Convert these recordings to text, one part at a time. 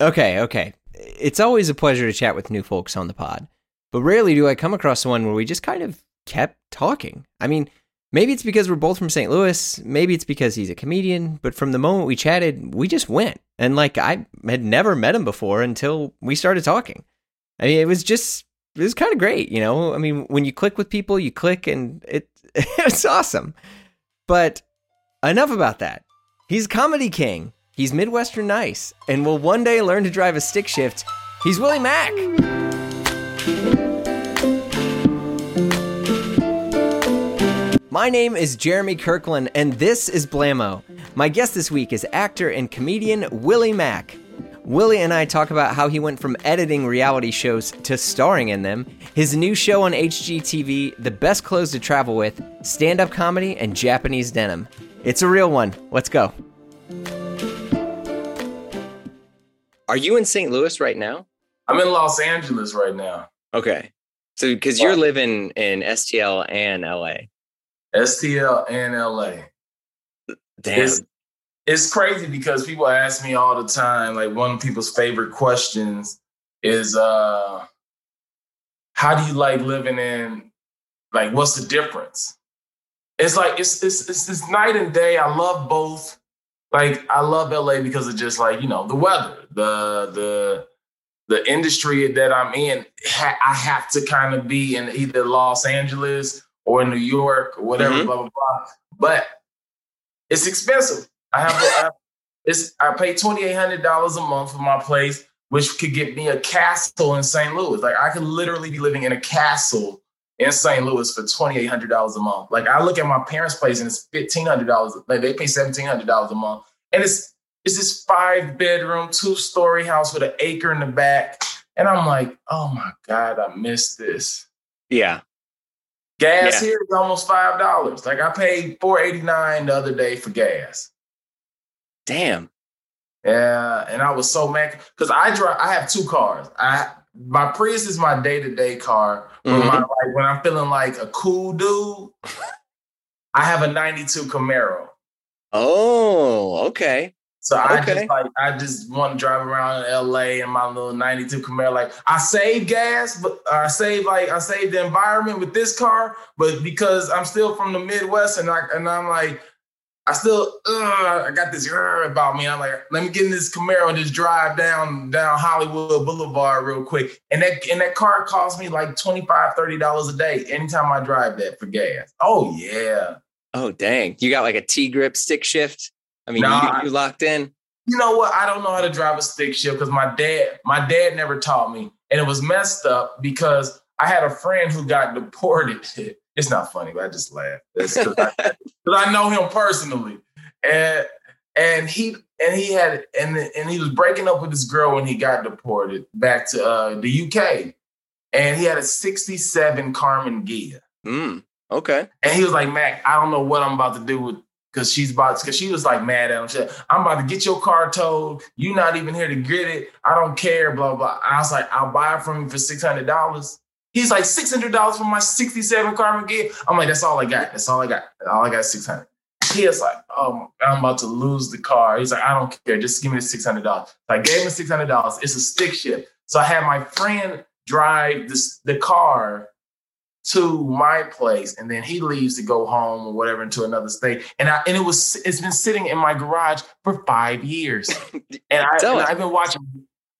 Okay, okay. It's always a pleasure to chat with new folks on the pod, but rarely do I come across one where we just kind of kept talking. I mean, maybe it's because we're both from St. Louis, maybe it's because he's a comedian, but from the moment we chatted, we just went. And like I had never met him before until we started talking. I mean, it was just it was kind of great, you know. I mean, when you click with people, you click and it it's awesome. But enough about that. He's comedy king. He's Midwestern nice and will one day learn to drive a stick shift. He's Willie Macc. My name is Jeremy Kirkland, and this is Blamo. My guest this week is actor and comedian Willie Macc. Willie and I talk about how he went from editing reality shows to starring in them, his new show on HGTV, The Best Clothes to Travel With, stand up comedy, and Japanese denim. It's a real one. Let's go. Are you in St. Louis right now? I'm in Los Angeles right now. Okay. So, because you're living in STL and LA. STL and LA. Damn. It's, it's crazy because people ask me all the time, like one of people's favorite questions is uh how do you like living in like what's the difference? It's like it's it's it's, it's night and day. I love both. Like I love LA because of just like, you know, the weather, the the the industry that I'm in, I have to kind of be in either Los Angeles or New York or whatever, mm-hmm. blah blah blah. But it's expensive. I have, I, it's, I pay twenty eight hundred dollars a month for my place, which could get me a castle in St. Louis. Like I could literally be living in a castle in St. Louis for twenty eight hundred dollars a month. Like I look at my parents' place and it's fifteen hundred dollars. Like they pay seventeen hundred dollars a month, and it's it's this five bedroom, two story house with an acre in the back. And I'm like, oh my god, I missed this. Yeah. Gas yeah. here is almost five dollars. Like I paid four eighty nine the other day for gas. Damn. Yeah, and I was so mad because I drive. I have two cars. I my Prius is my day to day car. Mm-hmm. When, my, like, when I'm feeling like a cool dude, I have a '92 Camaro. Oh, okay. So okay. I just like I just want to drive around in LA in my little 92 Camaro. Like I save gas, but I save like I save the environment with this car, but because I'm still from the Midwest and I and I'm like I still, uh, I got this uh, about me. I'm like, let me get in this Camaro and just drive down down Hollywood Boulevard real quick. And that and that car costs me like 25 $30 a day anytime I drive that for gas. Oh yeah. Oh dang. You got like a T grip stick shift? I mean, nah, you, you locked in? You know what? I don't know how to drive a stick shift because my dad, my dad never taught me. And it was messed up because I had a friend who got deported It's not funny, but I just laugh. Because I, I, know him personally, and and he and he had and and he was breaking up with this girl when he got deported back to uh, the UK, and he had a '67 Karmann Ghia. Mm, okay. And he was like, Macc, I don't know what I'm about to do with because she's about because she was like mad at him. She I'm about to get your car towed. You're not even here to get it. I don't care. Blah blah. I was like, I'll buy it from you for six hundred dollars. He's like six hundred dollars for my '67 Karmann Ghia. I'm like, that's all I got. That's all I got. All I got six hundred. He is like, oh, I'm about to lose the car. He's like, I don't care. Just give me the six hundred dollars. So I gave him six hundred dollars. It's a stick shift. So I had my friend drive this, the car to my place, and then he leaves to go home or whatever into another state. And I and it was it's been sitting in my garage for five years. and, I, and I've been watching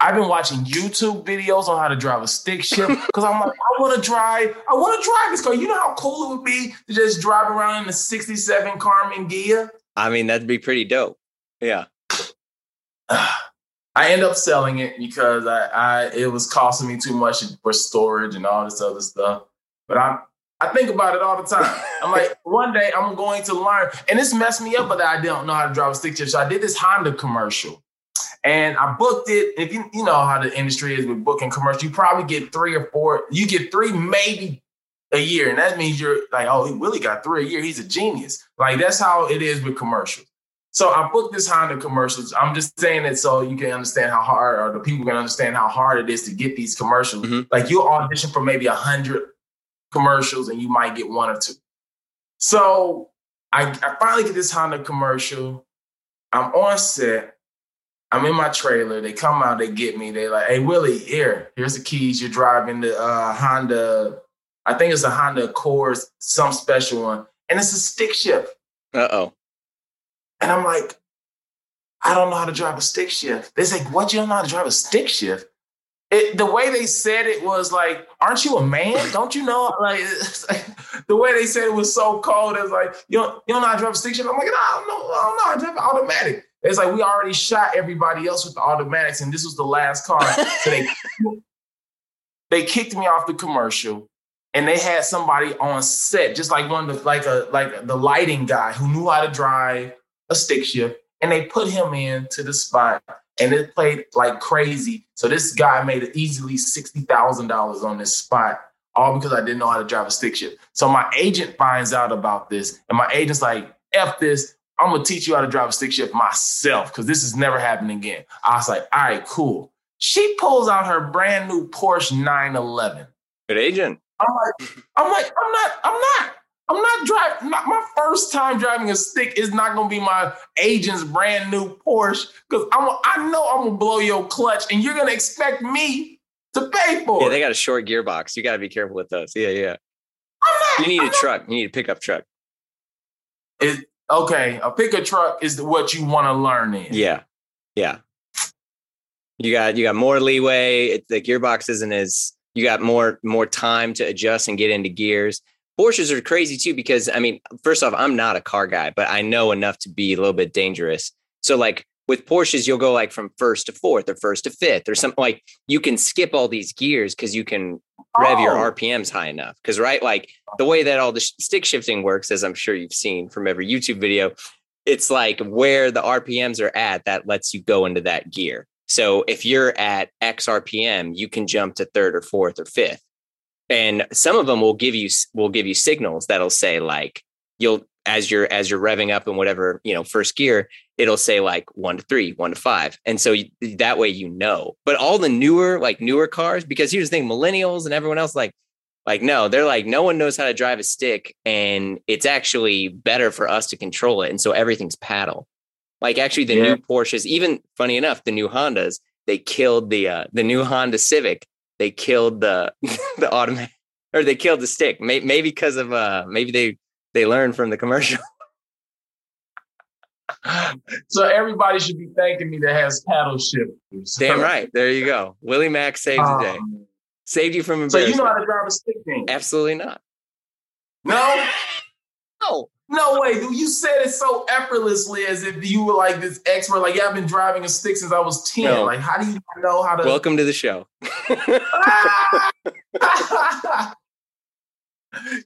I've been watching YouTube videos on how to drive a stick shift because I'm like, I want to drive, I want to drive this car. You know how cool it would be to just drive around in the 67 Karmann Ghia? I mean, that'd be pretty dope. Yeah. I end up selling it because I, I it was costing me too much for storage and all this other stuff. But I'm I think about it all the time. I'm like, one day I'm going to learn, and this messed me up, but I don't know how to drive a stick shift. So I did this Honda commercial and I booked it. If you you know how the industry is with booking commercial, you probably get three or four. You get three, maybe a year, and that means you're like, oh, he really got three a year. He's a genius. Like that's how it is with commercials. So I booked this Honda commercials. I'm just saying it so you can understand how hard, or the people can understand how hard it is to get these commercials. Mm-hmm. Like you audition for maybe a hundred commercials, and you might get one or two. So I, I finally get this Honda commercial. I'm on set I'm in my trailer. They come out, they get me. They like, hey Willie, here, here's the keys. You're driving the uh, Honda. I think it's a Honda Accord, some special one, and it's a stick shift. Uh oh. And I'm like, I don't know how to drive a stick shift. They say, what? You don't know how to drive a stick shift? It, the way they said it was like, aren't you a man? Don't you know? Like, like the way they said it was so cold. It's like, you don't, you don't know how to drive a stick shift? I'm like, no, I don't know. I don't know how to drive automatic. It's like we already shot everybody else with the automatics, and this was the last car. So they they kicked me off the commercial, and they had somebody on set, just like one of the like a like the lighting guy who knew how to drive a stick shift, and they put him into the spot, and it played like crazy. So this guy made easily sixty thousand dollars on this spot, all because I didn't know how to drive a stick shift. So my agent finds out about this, and my agent's like, "F this." I'm gonna teach you how to drive a stick shift myself because this is never happening again. I was like, all right, cool. She pulls out her brand new Porsche 911. Good agent. I'm like, I'm like, I'm not, I'm not, I'm not driving. My, my first time driving a stick is not gonna be my agent's brand new Porsche because I'm, I know I'm gonna blow your clutch and you're gonna expect me to pay for it. Yeah, they got a short gearbox. You got to be careful with those. Yeah, yeah. Not, You need I'm a truck. You need a pickup truck. It, okay, a pickup truck is what you want to learn in. Yeah, yeah. You got you got more leeway. It, the gearbox isn't as you got more more time to adjust and get into gears. Porsches are crazy too because I mean, first off, I'm not a car guy, but I know enough to be a little bit dangerous. So like with Porsches, you'll go like from first to fourth or first to fifth or something like you can skip all these gears because you can rev your Oh. RPMs high enough. Because right, like the way that all the sh- stick shifting works, as I'm sure you've seen from every YouTube video, it's like where the RPMs are at that lets you go into that gear. So if you're at X RPM, you can jump to third or fourth or fifth. And some of them will give you will give you signals that'll say like you'll as you're as you're revving up in whatever you know first gear, it'll say like one to three, one to five, and so you, that way you know. But all the newer like newer cars, because here's the thing, millennials and everyone else like like no, they're like no one knows how to drive a stick, and it's actually better for us to control it, and so everything's paddle. Like actually, the Yeah. new Porsches, even funny enough, the new Hondas, they killed the uh, the new Honda Civic. They killed the the automatic, or they killed the stick. Maybe, maybe because of uh, maybe they they learned from the commercial. So everybody should be thanking me that has paddle shifters. Damn right. There you go. Willie Macc saved the day. Um, Saved you from embarrassment. so you know how to drive a stick then? Absolutely not. No, No. no way. dude. You said it so effortlessly as if you were like this expert. Like, yeah, I've been driving a stick since I was 10. No. Like, how do you know how to? Welcome to the show.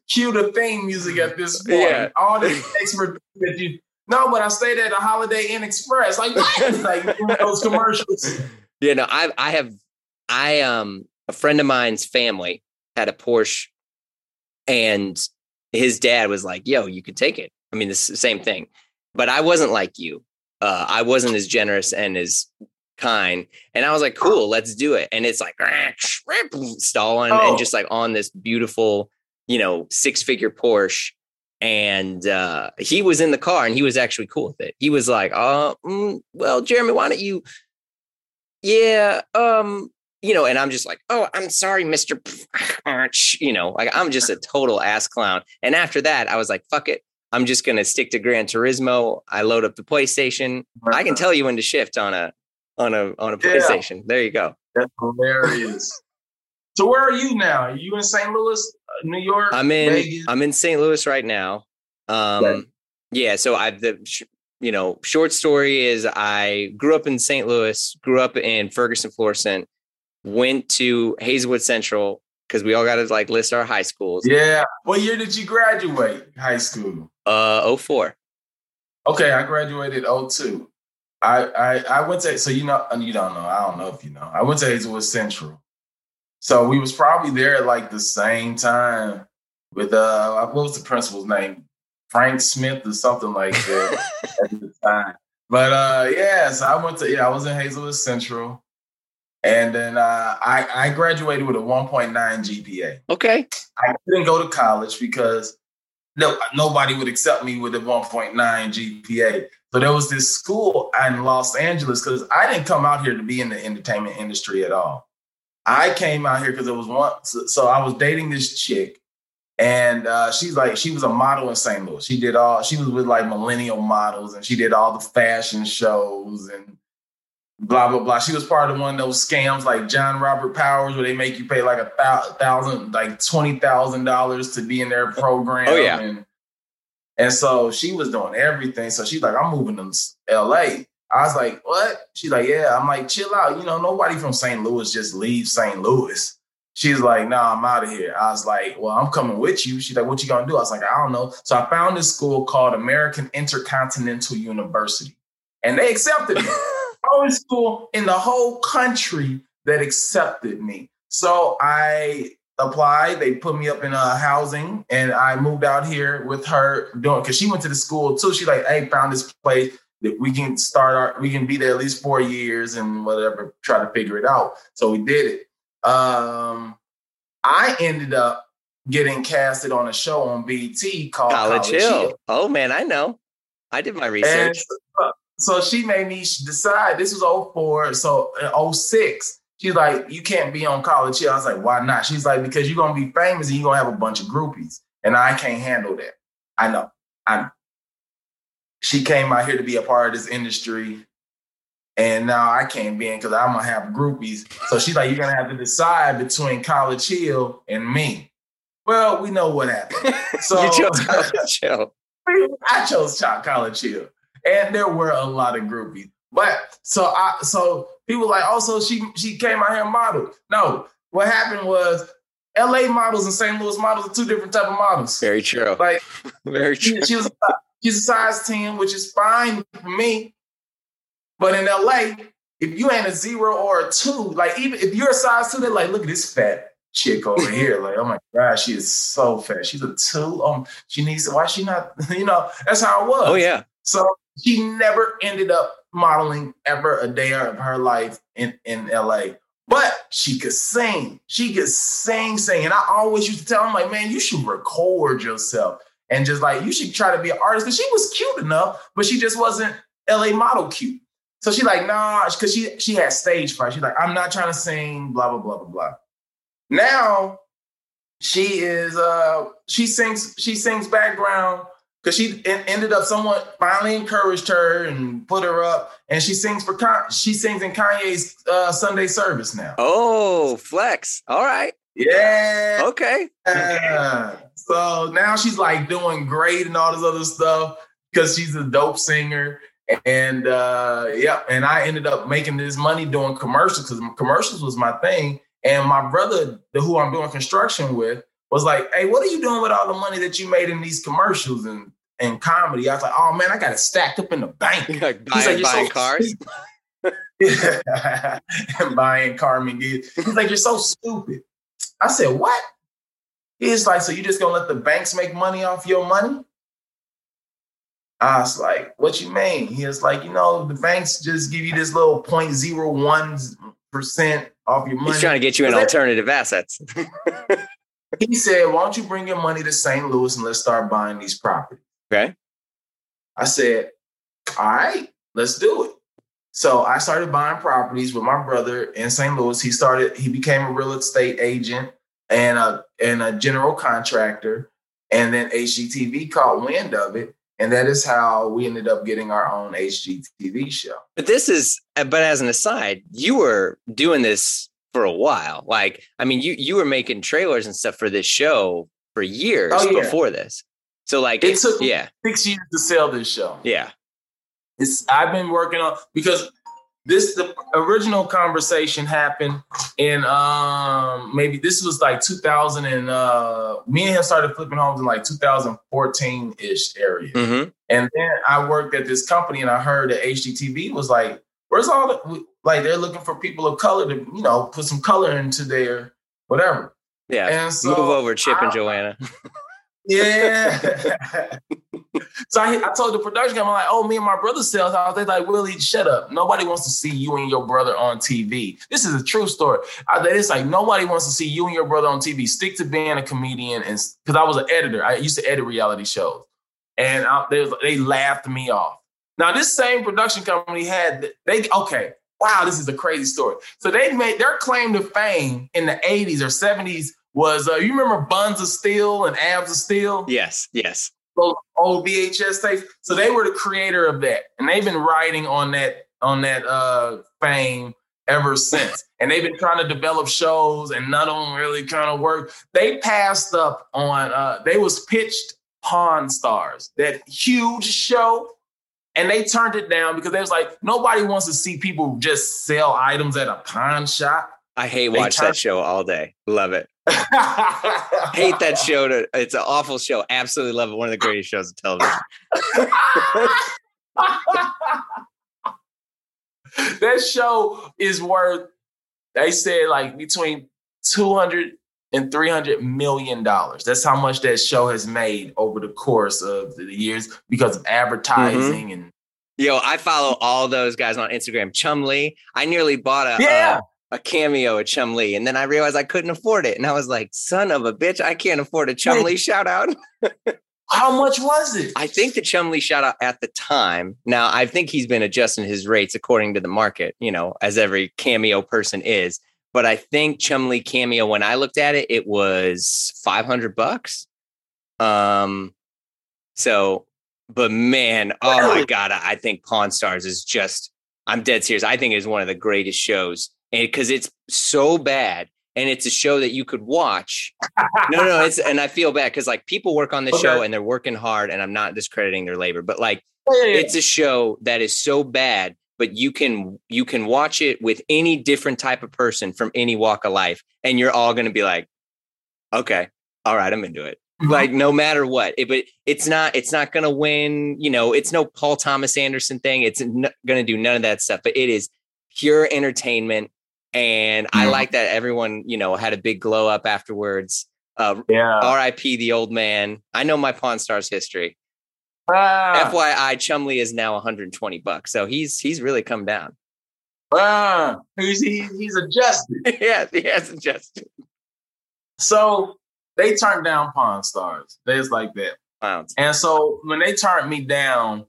Cue the theme music at this point. Yeah. All this expert that you. No, but I stayed at a Holiday Inn Express. Like, what? like those commercials. Yeah, no, I I have I um a friend of mine's family had a Porsche and his dad was like, yo, you could take it. I mean, it's the same thing. But I wasn't like you. Uh, I wasn't as generous and as kind. And I was like, cool, let's do it. And it's like stalling Oh. and just like on this beautiful, you know, six figure Porsche. And uh, he was in the car and he was actually cool with it. He was like, uh, mm, well, Jeremy, why don't you yeah, um, you know, and I'm just like, oh, I'm sorry, Mister, you know, like I'm just a total ass clown. And after that, I was like, fuck it, I'm just gonna stick to Gran Turismo. I load up the PlayStation. I can tell you when to shift on a on a on a Yeah. PlayStation. There you go. That's hilarious. So where are you now? Are you in St. Louis, uh, New York? I'm in Vegas? I'm in St. Louis right now. Um, yeah, so I the you know short story is I grew up in St. Louis, grew up in Ferguson, Florissant, went to Hazelwood Central because we all got to like list our high schools. Yeah. What year did you graduate high school? Uh, 04. Okay, I graduated 02. I, I I went to so you know you don't know I don't know if you know I went to Hazelwood Central, so we was probably there at like the same time with uh what was the principal's name Frank Smith or something like that at the time. But uh yeah, so I went to yeah I was in Hazelwood Central, and then uh, I I graduated with a 1.9 GPA. Okay. I didn't go to college because no nobody would accept me with a 1.9 GPA. So there was this school in Los Angeles because I didn't come out here to be in the entertainment industry at all. I came out here because it was one. So, so, I was dating this chick, and uh, she's like, she was a model in St. Louis. She did all. She was with like millennial models, and she did all the fashion shows and blah blah blah. She was part of one of those scams like John Robert Powers, where they make you pay like a thousand, like twenty thousand dollars to be in their program. Oh yeah. And, and so she was doing everything. So she's like, I'm moving to LA. I was like, what? She's like, yeah. I'm like, chill out. You know, nobody from St. Louis just leaves St. Louis. She's like, nah, I'm out of here. I was like, well, I'm coming with you. She's like, what you gonna do? I was like, I don't know. So I found this school called American Intercontinental University. And they accepted me. only school in the whole country that accepted me. So I applied. They put me up in a uh, housing, and I moved out here with her doing because she went to the school too. She like, hey, found this place that we can start our, we can be there at least four years and whatever. Try to figure it out. So we did it. Um, I ended up getting casted on a show on BET called College, College Hill. Hill. Oh man, I know. I did my research. And, so she made me decide this was 04. So in 06, she's like, you can't be on college here. I was like, why not? She's like, because you're gonna be famous and you're gonna have a bunch of groupies. And I can't handle that. I know. I know. She came out here to be a part of this industry. And now I can't be in because I'm gonna have groupies. So she's like, you're gonna have to decide between College Hill and me. Well, we know what happened. So you chose College Hill. I chose College Hill and there were a lot of groupies. But so I so people like oh, also she she came out here and modeled. No, what happened was LA models and St. Louis models are two different type of models. Very true. Like very true. She, she was she's a size 10, which is fine for me. But in LA, if you ain't a zero or a two, like even if you're a size two, they're like, look at this fat chick over here. Like, oh my God, she is so fat. She's a two. Um, she needs why she not, you know, that's how it was. Oh yeah. So she never ended up modeling ever a day of her life in, in LA. But she could sing. She could sing, sing. And I always used to tell him, like, man, you should record yourself. And just like, you should try to be an artist. Because she was cute enough, but she just wasn't LA model cute. So she like, nah, because she she had stage fright. She's like, I'm not trying to sing, blah, blah, blah, blah, blah. Now she is uh she sings, she sings background because she ended up someone finally encouraged her and put her up and she sings for she sings in kanye's uh, sunday service now oh flex all right yeah okay uh, so now she's like doing great and all this other stuff because she's a dope singer and uh yeah and i ended up making this money doing commercials because commercials was my thing and my brother who i'm doing construction with was like, hey, what are you doing with all the money that you made in these commercials and and comedy? I was like, oh man, I got it stacked up in the bank. Like buying, like, buying so cars. and buying Karmann He's like, you're so stupid. I said, what? He's like, so you just gonna let the banks make money off your money? I was like, what you mean? He was like, you know, the banks just give you this little 0.01% off your money. He's trying to get you in alternative assets. he said, Why don't you bring your money to St. Louis and let's start buying these properties? Okay. I said, All right, let's do it. So I started buying properties with my brother in St. Louis. He started, he became a real estate agent and a and a general contractor. And then HGTV caught wind of it. And that is how we ended up getting our own HGTV show. But this is, uh, but as an aside, you were doing this for a while. Like, I mean, you you were making trailers and stuff for this show for years oh, yeah. before this. So like it took yeah six years to sell this show. Yeah, it's I've been working on because this the original conversation happened in um maybe this was like 2000 and uh me and him started flipping homes in like 2014 ish area mm-hmm. and then i worked at this company and i heard that hgtv was like where's all the like they're looking for people of color to you know put some color into their whatever. Yeah, and so move over, Chip I, and Joanna. Yeah. so I, I told the production company, I'm like, oh, me and my brother sells house. They're like, Willie, shut up. Nobody wants to see you and your brother on TV. This is a true story. I, it's like nobody wants to see you and your brother on TV. Stick to being a comedian, and because I was an editor, I used to edit reality shows, and I, they, they laughed me off. Now, this same production company had they okay. Wow, this is a crazy story. So they made their claim to fame in the 80s or 70s was uh, you remember Buns of Steel and Abs of Steel? Yes, yes. Those old VHS tapes. So they were the creator of that, and they've been writing on that on that uh, fame ever since. and they've been trying to develop shows, and none of them really kind of work. They passed up on. Uh, they was pitched Pawn Stars, that huge show and they turned it down because they was like, nobody wants to see people just sell items at a pawn shop. I hate watch that show all day. Love it. Hate that show. To, it's an awful show. Absolutely love it. One of the greatest shows on television. that show is worth, they said like between 200 and 300 million dollars. That's how much that show has made over the course of the years because of advertising mm-hmm. and Yo, I follow all those guys on Instagram. Chumlee, I nearly bought a yeah. A cameo at Chumlee, and then I realized I couldn't afford it, and I was like, "Son of a bitch, I can't afford a Chumlee shout out." How much was it? I think the Chumlee shout out at the time. Now, I think he's been adjusting his rates according to the market, you know, as every cameo person is but I think Chumlee cameo when I looked at it, it was five hundred bucks. Um, so, but man, oh my god, I think Pawn Stars is just. I'm dead serious. I think it's one of the greatest shows, and because it's so bad, and it's a show that you could watch. no, no, it's and I feel bad because like people work on the okay. show and they're working hard, and I'm not discrediting their labor, but like it's a show that is so bad but you can you can watch it with any different type of person from any walk of life and you're all going to be like okay all right i'm into it mm-hmm. like no matter what it, but it's not it's not going to win you know it's no paul thomas anderson thing it's n- going to do none of that stuff but it is pure entertainment and i like that everyone you know had a big glow up afterwards uh yeah rip the old man i know my pawn stars history Ah. FYI, Chumlee is now 120 bucks, so he's he's really come down. Ah, he's he, he's adjusted. yeah, he has adjusted. So they turned down Pawn Stars. There's like that. Wow. And so when they turned me down,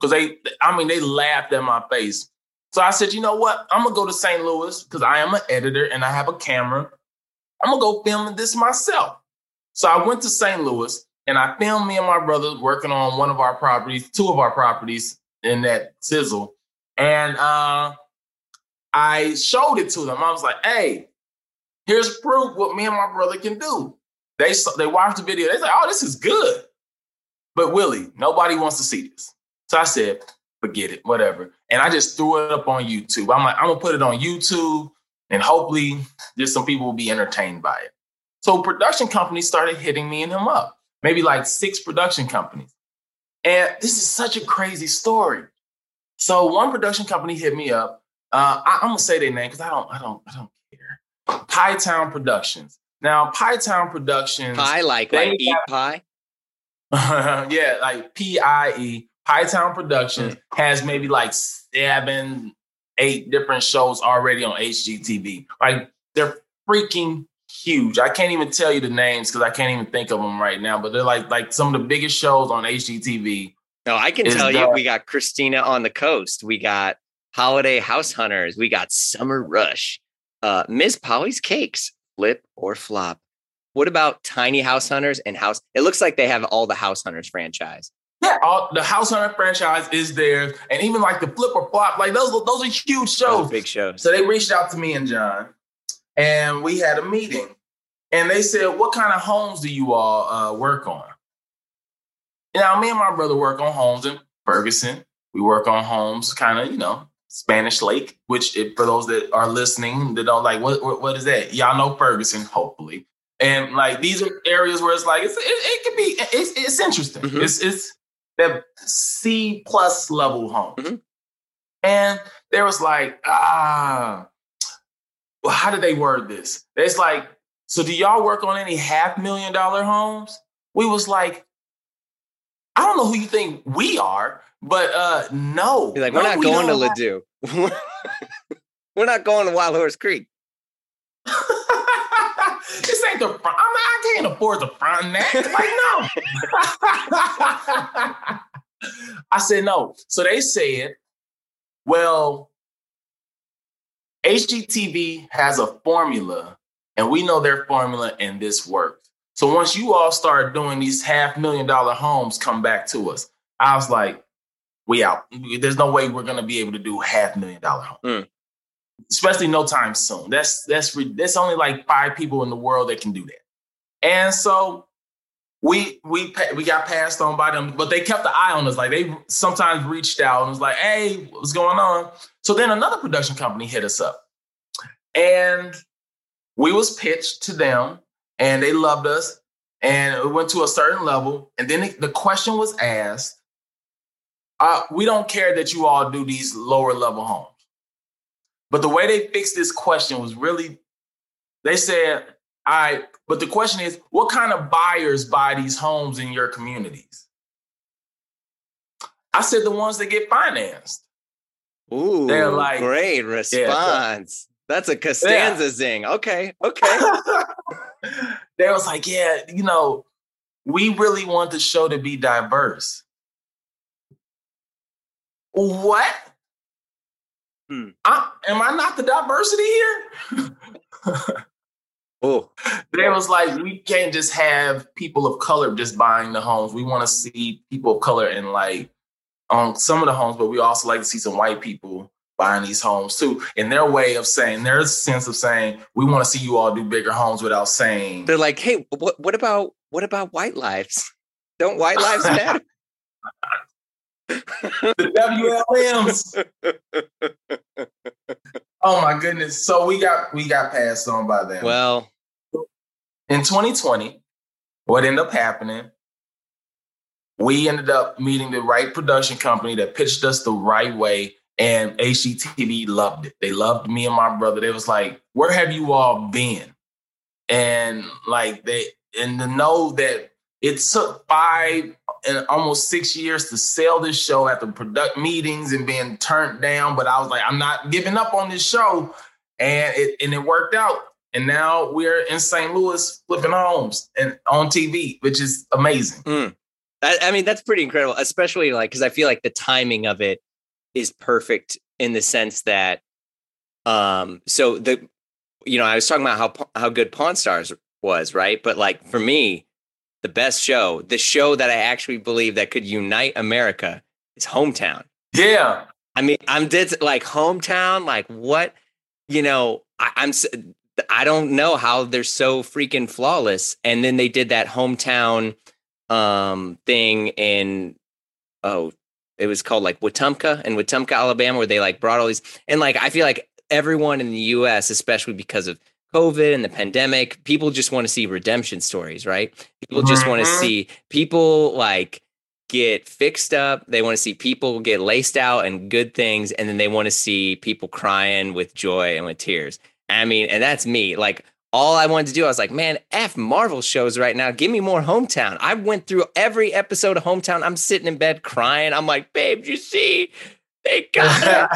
because they, I mean, they laughed at my face. So I said, you know what? I'm gonna go to St. Louis because I am an editor and I have a camera. I'm gonna go film this myself. So I went to St. Louis and I filmed me and my brother working on one of our properties, two of our properties in that sizzle. And uh, I showed it to them. I was like, hey, here's proof what me and my brother can do. They they watched the video. They said, oh, this is good. But Willie, nobody wants to see this. So I said, forget it, whatever. And I just threw it up on YouTube. I'm like, I'm gonna put it on YouTube and hopefully just some people will be entertained by it. So production companies started hitting me and him up maybe like six production companies. And this is such a crazy story. So one production company hit me up. Uh, I, am gonna say their name because I don't, I don't, I don't care. Pie Town Productions. Now, Pie Town Productions. Pie like like eat pie. yeah, like P I E. Pie Town Productions mm. has maybe like seven, eight different shows already on HGTV. Like they're freaking huge. I can't even tell you the names because I can't even think of them right now. But they're like like some of the biggest shows on HGTV. No, I can tell the, you. We got Christina on the Coast. We got Holiday House Hunters. We got Summer Rush. Uh, Miss Polly's Cakes. Flip or flop. What about Tiny House Hunters and House? It looks like they have all the House Hunters franchise. Yeah, all, the House Hunter franchise is there, and even like the Flip or Flop, like those those are huge shows, big shows. So they reached out to me and John, and we had a meeting. And they said, What kind of homes do you all uh, work on? Now, me and my brother work on homes in Ferguson. We work on homes kind of, you know, Spanish Lake, which if, for those that are listening that don't like, what, what, what is that? Y'all know Ferguson, hopefully. And like these are areas where it's like it's, it, it could be it's, it's interesting. Mm-hmm. It's it's that C plus level home. Mm-hmm. And there was like ah, well, how did they word this? It's like, so do y'all work on any half million dollar homes? We was like, I don't know who you think we are, but uh no. You're like, we're no, not we going to Ladue. we're not going to Wild Horse Creek. This ain't the front. I, mean, I can't afford the front that. Like, no. I said no. So they said, well, HGTV has a formula, and we know their formula, and this works. So once you all start doing these half million dollar homes, come back to us. I was like, we out. There's no way we're gonna be able to do half million dollar home. Mm. Especially no time soon. That's that's that's only like five people in the world that can do that. And so we we we got passed on by them, but they kept the eye on us. Like they sometimes reached out and was like, "Hey, what's going on?" So then another production company hit us up, and we was pitched to them, and they loved us, and it went to a certain level, and then the question was asked, uh, "We don't care that you all do these lower level homes." But the way they fixed this question was really, they said, all right, but the question is, what kind of buyers buy these homes in your communities? I said the ones that get financed. Ooh, they're like great response. Yeah, That's a Costanza yeah. zing. Okay, okay. they was like, yeah, you know, we really want the show to be diverse. What? Hmm. I, am I not the diversity here? Oh. They was like, we can't just have people of color just buying the homes. We want to see people of color in like on some of the homes, but we also like to see some white people buying these homes too. In their way of saying, their sense of saying, we want to see you all do bigger homes without saying they're like, hey, what what about what about white lives? Don't white lives matter? The WLMs. oh my goodness. So we got we got passed on by them. Well, in 2020, what ended up happening, we ended up meeting the right production company that pitched us the right way. And HGTV loved it. They loved me and my brother. They was like, where have you all been? And like they and to know that it took five and almost six years to sell this show at the product meetings and being turned down. But I was like, I'm not giving up on this show. And it and it worked out. And now we're in St. Louis flipping homes and on TV, which is amazing. Mm. I, I mean, that's pretty incredible, especially like because I feel like the timing of it is perfect in the sense that, um, so the, you know, I was talking about how how good Pawn Stars was, right? But like for me, the best show, the show that I actually believe that could unite America is Hometown. Yeah. I mean, I'm dead like Hometown. Like what, you know, I, I'm I don't know how they're so freaking flawless. And then they did that hometown um thing in oh, it was called like Wetumpka in Wetumpka, Alabama, where they like brought all these and like I feel like everyone in the US, especially because of COVID and the pandemic, people just want to see redemption stories, right? People just want to mm-hmm. see people like get fixed up. They want to see people get laced out and good things. And then they want to see people crying with joy and with tears. I mean, and that's me. Like all I wanted to do, I was like, man, F Marvel shows right now. Give me more hometown. I went through every episode of hometown. I'm sitting in bed crying. I'm like, babe, you see? They got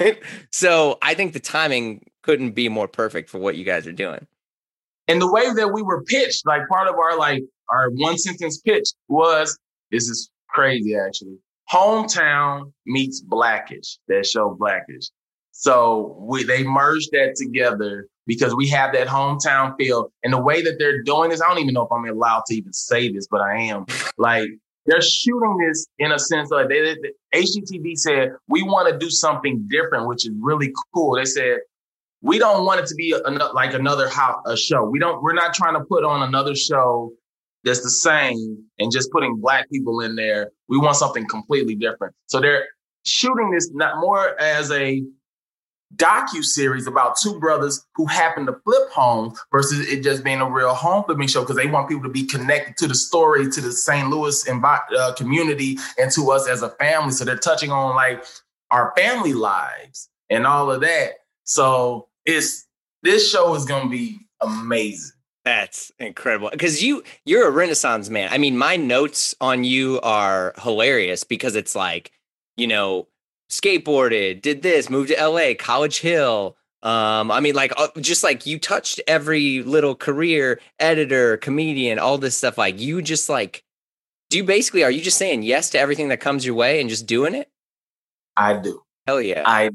it. so I think the timing couldn't be more perfect for what you guys are doing. And the way that we were pitched, like part of our like our one sentence pitch was this is crazy actually. Hometown meets Blackish, that show Blackish. So we they merged that together because we have that hometown feel. And the way that they're doing this, I don't even know if I'm allowed to even say this, but I am. Like they're shooting this in a sense like they, they, HGTV said we want to do something different, which is really cool. They said we don't want it to be like another how, a show. We don't. We're not trying to put on another show that's the same and just putting black people in there. We want something completely different. So they're shooting this not more as a docu series about two brothers who happen to flip homes versus it just being a real home flipping show because they want people to be connected to the story, to the St. Louis uh, community, and to us as a family. So they're touching on like our family lives and all of that. So it's this show is to be amazing. That's incredible because you you're a renaissance man. I mean, my notes on you are hilarious because it's like you know skateboarded, did this, moved to LA, College Hill. Um, I mean, like, uh, just like you touched every little career, editor, comedian, all this stuff. Like, you just like Do you basically are you just saying yes to everything that comes your way and just doing it? I do. Hell yeah. I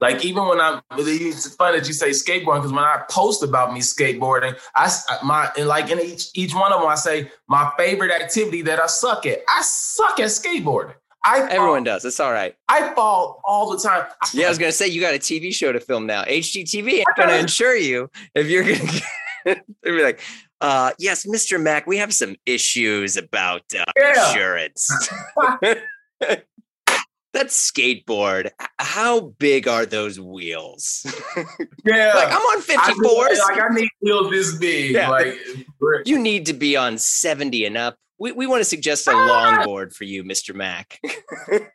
like even when I'm. It's funny that you say skateboarding because when I post about me skateboarding, I my and like in each each one of them, I say my favorite activity that I suck at. I suck at skateboarding. I fall, Everyone does. It's all right. I fall all the time. Yeah, I was gonna say you got a TV show to film now. HGTV I'm gonna insure you if you're gonna. They'd be like, uh, "Yes, Mr. Macc, we have some issues about uh, Yeah. insurance." that skateboard. How big are those wheels? yeah, like I'm on I 54s. Like I need wheels this big. Yeah. Like you need to be on 70 and up. We, we want to suggest a Ah! longboard for you, Mr. Macc.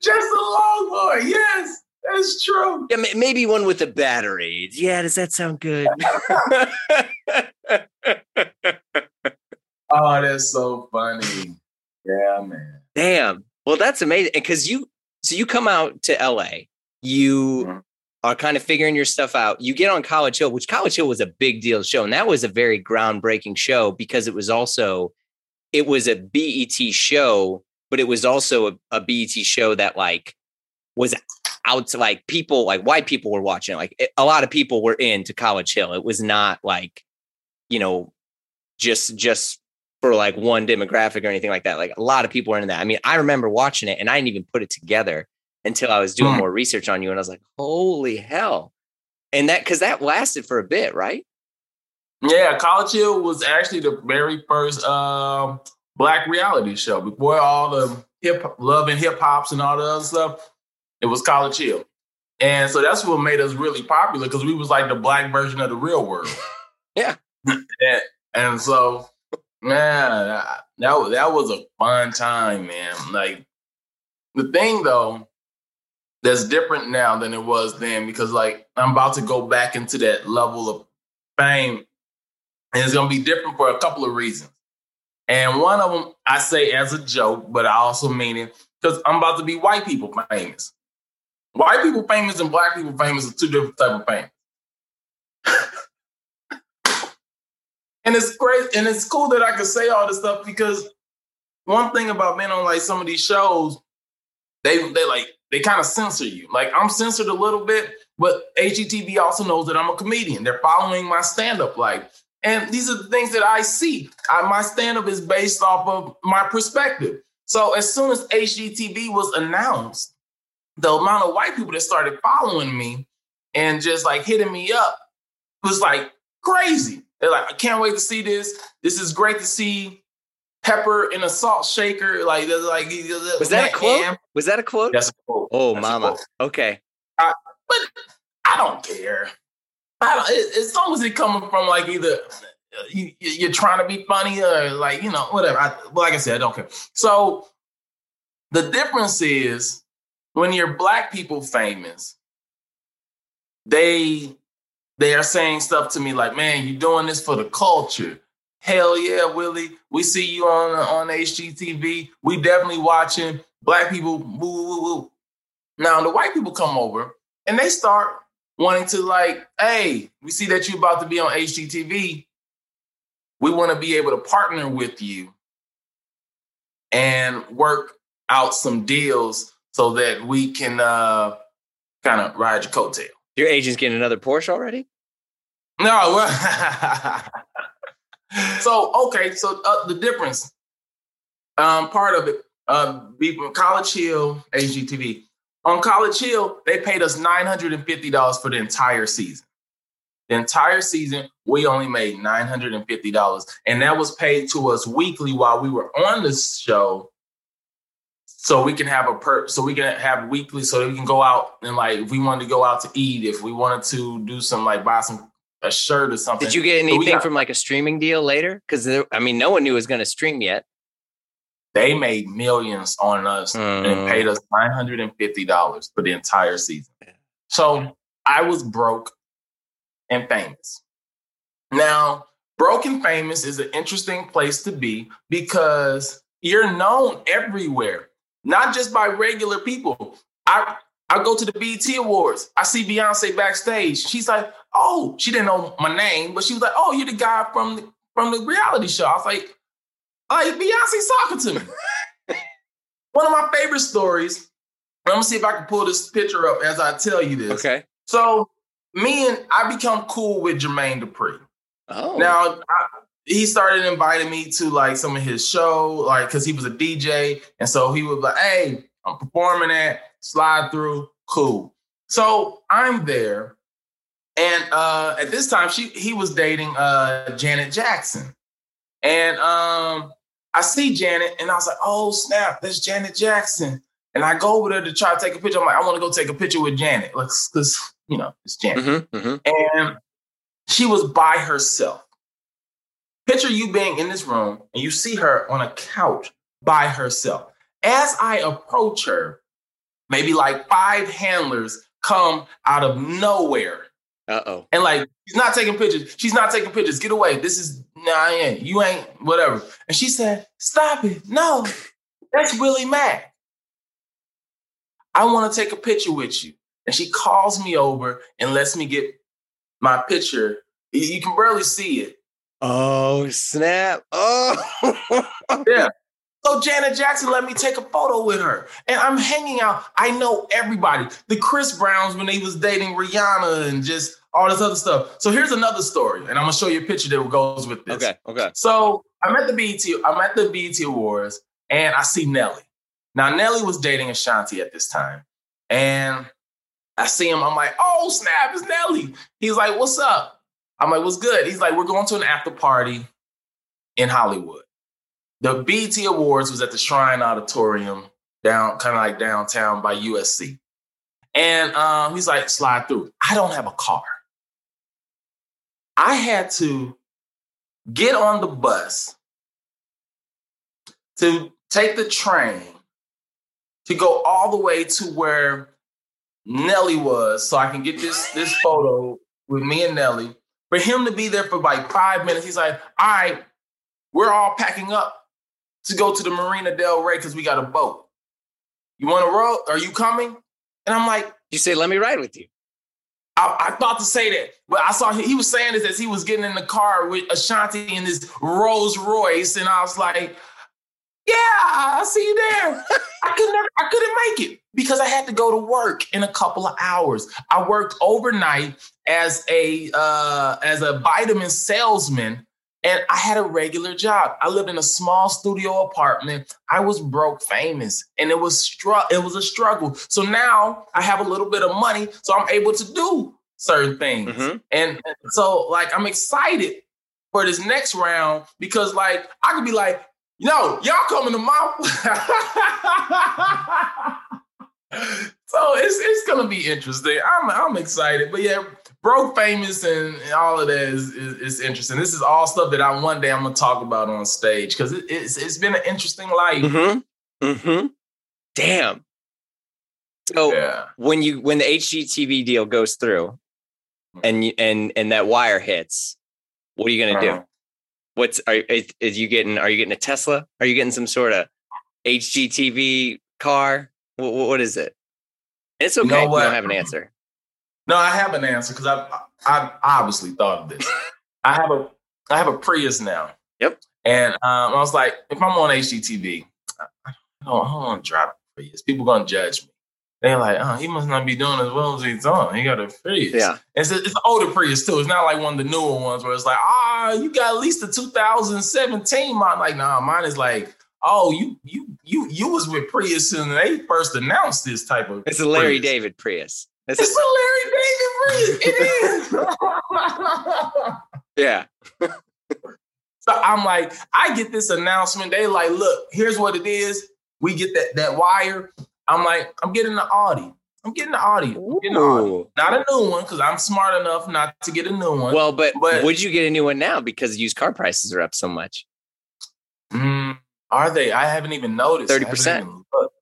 just a longboard. Yes, that's true. Yeah, ma- maybe one with a battery. Yeah, does that sound good? Oh, that's so funny. Yeah, man. Damn. Well, that's amazing. Because you, so you come out to LA, you Mhm. are kind of figuring your stuff out. You get on College Hill, which College Hill was a big deal show, and that was a very groundbreaking show because it was also, it was a BET show, but it was also a, a BET show that like was out to like people, like white people were watching. it. Like it- a lot of people were into College Hill. It was not like, you know, just just for like one demographic or anything like that. Like a lot of people were into that. I mean, I remember watching it and I didn't even put it together until I was doing Hmm. more research on you. And I was like, holy hell. And that because that lasted for a bit, right? Yeah, College Hill was actually the very first um, black reality show before all the hip love and hip hops and all the other stuff. It was College Hill, and so that's what made us really popular because we was like the black version of the real world. Yeah. and, and so, man, that that was, a fun time, man. Like the thing though that's different now than it was then because like I'm about to go back into that level of fame and it's to be different for a couple of reasons. And one of them I say as a joke, but I also mean it because I'm about to be white people famous. White people famous and black people famous are two different type of fame. and it's great and it's cool that I can say all this stuff because one thing about being on like some of these shows, they they like they kind of censor you. Like I'm censored a little bit, but HGTV also knows that I'm a comedian. They're following my stand-up life. And these are the things that I see. I, my stand-up is based off of my perspective. So as soon as HGTV was announced, the amount of white people that started following me and just like hitting me up was like crazy. They're like, I can't wait to see this. This is great to see pepper in a salt shaker. Like, like Was that a quote? Was that a quote? That's a quote. Oh, That's mama. quote. Okay. But I don't care. I don't, it- as long as it coming from like either uh, you, you- you're trying to be funny or like you know whatever. I, like I said, I don't care. So the difference is when you're black people famous, they they are saying stuff to me like, "Man, you're doing this for the culture." Hell yeah, Willie. We see you on on HGTV. We definitely watching black people. Woo, woo, woo. Now the white people come over and they start wanting to like, hey, we see that you're about to be on HGTV. We want to be able to partner with you and work out some deals so that we can uh, kind of ride your coattail. Your agent's getting another Porsche already? No, so okay, so uh, the difference, um, part of it, uh, College Hill, HGTV. On College Hill, they paid us nine hundred and fifty dollars for the entire season. The entire season, we only made nine hundred and fifty dollars, and that was paid to us weekly while we were on the show. So we can have a per, so we can have weekly, so we can go out and like, if we wanted to go out to eat, if we wanted to do some like buy some a shirt or something. Did you get So anything got- from like a streaming deal later? Because I mean, no one knew it was going to stream yet. They made millions on us Mm. and paid us nine hundred and fifty dollars for the entire season. So I was broke and famous. Now, broke and famous is an interesting place to be because you're known everywhere, not just by regular people. I I go to the BET Awards. I see Beyonce backstage. She's like, "Oh, she didn't know my name, but she was like, "Oh, you're the guy from the, from the reality show." I was like, Like Beyonce's talking to me. One of my favorite stories. I'm gonna see if I can pull this picture up as I tell you this. Okay. So me and I become cool with Jermaine Dupri. Oh. Now I, he started inviting me to like some of his show, like because he was a DJ, and so he would be like, "Hey, I'm performing at slide through, cool." So I'm there, and uh, at this time, she he was dating uh, Janet Jackson, and um, I see Janet, and I was like, "Oh snap, that's Janet Jackson." And I go over there to try to take a picture. I'm like, I want to go take a picture with Janet, like, because you know it's Janet. Mm-hmm, mm-hmm. And she was by herself. Picture you being in this room and you see her on a couch by herself. As I approach her, maybe like five handlers come out of nowhere. Uh oh. And like, she's not taking pictures. She's not taking pictures. Get away. This is, nah, I ain't. You ain't, whatever. And she said, Stop it. No, that's Willie Macc. I want to take a picture with you. And she calls me over and lets me get my picture. You- You can barely see it. Oh snap! Oh. Yeah. So Janet Jackson let me take a photo with her. And I'm hanging out. I know everybody. The Chris Browns when they was dating Rihanna and just all this other stuff. So here's another story. And I'm gonna show you a picture that goes with this. Okay. Okay. So I'm at the BET, I'm at the BET Awards, and I see Nelly. Now Nelly was dating Ashanti at this time. And I see him, I'm like, oh snap, it's Nelly. He's like, what's up? I'm like, what's good? He's like, we're going to an after party in Hollywood. The BET Awards was at the Shrine Auditorium down, kind of like downtown by USC. And um, he's like, slide through. I don't have a car. I had to get on the bus to take the train to go all the way to where Nelly was so I can get this, this photo with me and Nelly. For him to be there for like five minutes, he's like, all right, we're all packing up to go to the Marina Del Rey because we got a boat. You want to row? Are you coming? And I'm like, You say, "Let me ride with you." I, I thought to say that, but I saw he, he was saying this as he was getting in the car with Ashanti in this Rolls Royce, and I was like, "Yeah, I'll see you there." I could never, I couldn't make it because I had to go to work in a couple of hours. I worked overnight as a uh, as a vitamin salesman, and I had a regular job. I lived in a small studio apartment. I was broke famous, and it was str- it was a struggle. So now I have a little bit of money, so I'm able to do certain things. Mhm. And and so like I'm excited for this next round because like I could be like, yo, y'all coming to my So it's it's gonna be interesting. I'm I'm excited. But yeah, broke famous and, and all of that is, is is interesting. This is all stuff that I one day I'm gonna talk about on stage because it, it's it's been an interesting life. Mm-hmm. Mm-hmm. Damn. So Yeah. when you when the HGTV deal goes through, and you and and that wire hits, what are you gonna Uh-huh. do? What's are is, is you getting? Are you getting a Tesla? Are you getting some sort of HGTV car? What, what is it? It's okay. You know you don't have an answer. No, I have an answer because I I obviously thought of this. I have a I have a Prius now. Yep. And um, I was like, if I'm on HGTV, I I don't, I don't want to drive a Prius. People gonna judge me. They're like, oh, he must not be doing as well as he's on. He got a Prius. Yeah. It's, a, it's an older Prius too. It's not like one of the newer ones where it's like, ah, you got at least the 2017 model. Like, nah, mine is like, oh, you you you you was with Prius and they first announced this type of. It's a Larry Prius. David Prius. It's It's a Larry David Prius. It is. yeah. so I'm like, I get this announcement. They like, look, here's what it is. We get that that wire. I'm like, I'm getting the Audi. I'm getting the Audi. I'm getting the Audi. Not a new one because I'm smart enough not to get a new one. Well, but, But- would you get a new one now because used car prices are up so much? Mm, are they? I haven't even noticed. 30%. even looked.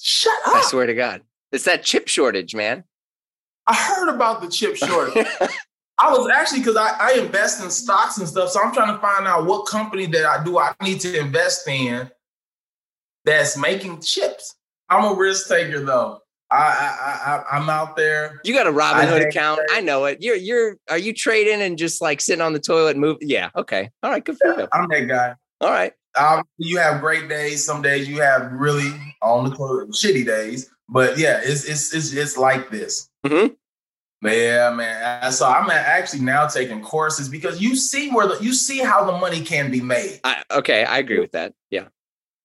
Shut I swear to God, it's that chip shortage, man. I heard about the chip shortage. I was actually because I, I invest in stocks and stuff, so I'm trying to find out what company that I do I need to invest in that's making chips. I'm a risk taker though. I I, I I'm out there. You got a Robinhood think account. I know it. You're you're are you trading and just like sitting on the toilet and move? Yeah. Okay. All right. Good for you. I'm that guy. All right. um, you have great days. Some days you have really on the shitty days. But yeah, it's it's it's it's like this. Mm-hmm. Yeah, man. So I'm actually now taking courses because you see where the, you see how the money can be made. I, okay, I agree with that. Yeah.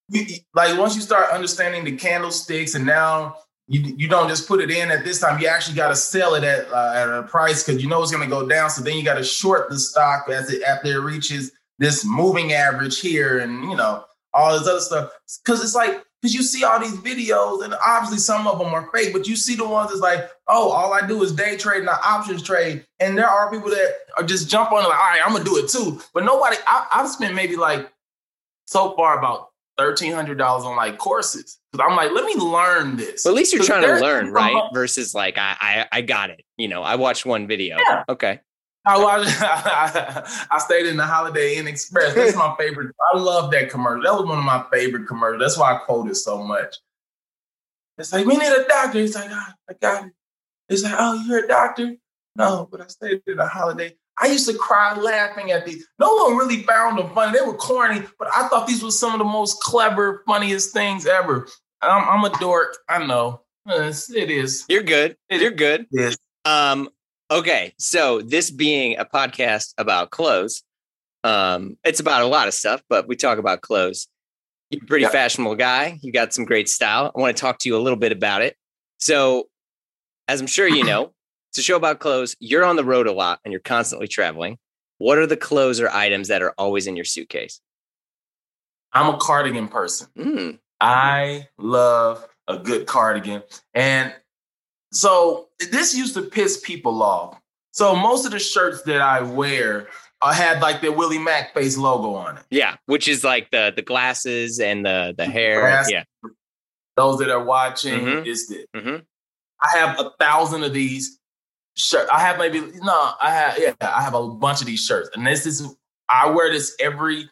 You, like once you start understanding the candlesticks, and now you you don't just put it in at this time. You actually got to sell it at uh, at a price because you know it's going to go down. So then you got to short the stock as it after it reaches this moving average here, and you know all this other stuff. Because it's like because you see all these videos, and obviously some of them are fake, but you see the ones that's like, oh, all I do is day trade and I options trade. And there are people that are just jump on it like, all right, I'm gonna do it too. But nobody, I, I've spent maybe like so far about thirteen hundred dollars on like courses because I'm like, let me learn this. Well, at least you're trying to learn, right? Versus like, I, I, I got it. You know, I watched one video. Yeah. Okay. I watched. I stayed in the Holiday Inn Express. That's my favorite. I love that commercial. That was one of my favorite commercials. That's why I quote it so much. It's like we need a doctor. He's like, oh, I got it. It's like, oh, you're a doctor? No, but I stayed in the Holiday. I used to cry laughing at these. No one really found them funny. They were corny, but I thought these were some of the most clever, funniest things ever. I'm, I'm a dork. I know. It is. You're good. You're good. Yes. Um, Okay, so this being a podcast about clothes, um, it's about a lot of stuff, but we talk about clothes. You're a pretty yep. fashionable guy. You got some great style. I want to talk to you a little bit about it. So, as I'm sure you know, it's a show about clothes. You're on the road a lot and you're constantly traveling. What are the clothes or items that are always in your suitcase? I'm a cardigan person. Mm. I love a good cardigan. And so this used to piss people off. So most of the shirts that I wear uh, had like the Willie Macc face logo on it. Yeah, which is like the the glasses and the the hair. yeah. Those that are watching mm-hmm. Mm-hmm. I have a thousand of these shirts. I have maybe no. I have yeah. I have a bunch of these shirts, and this is I wear this every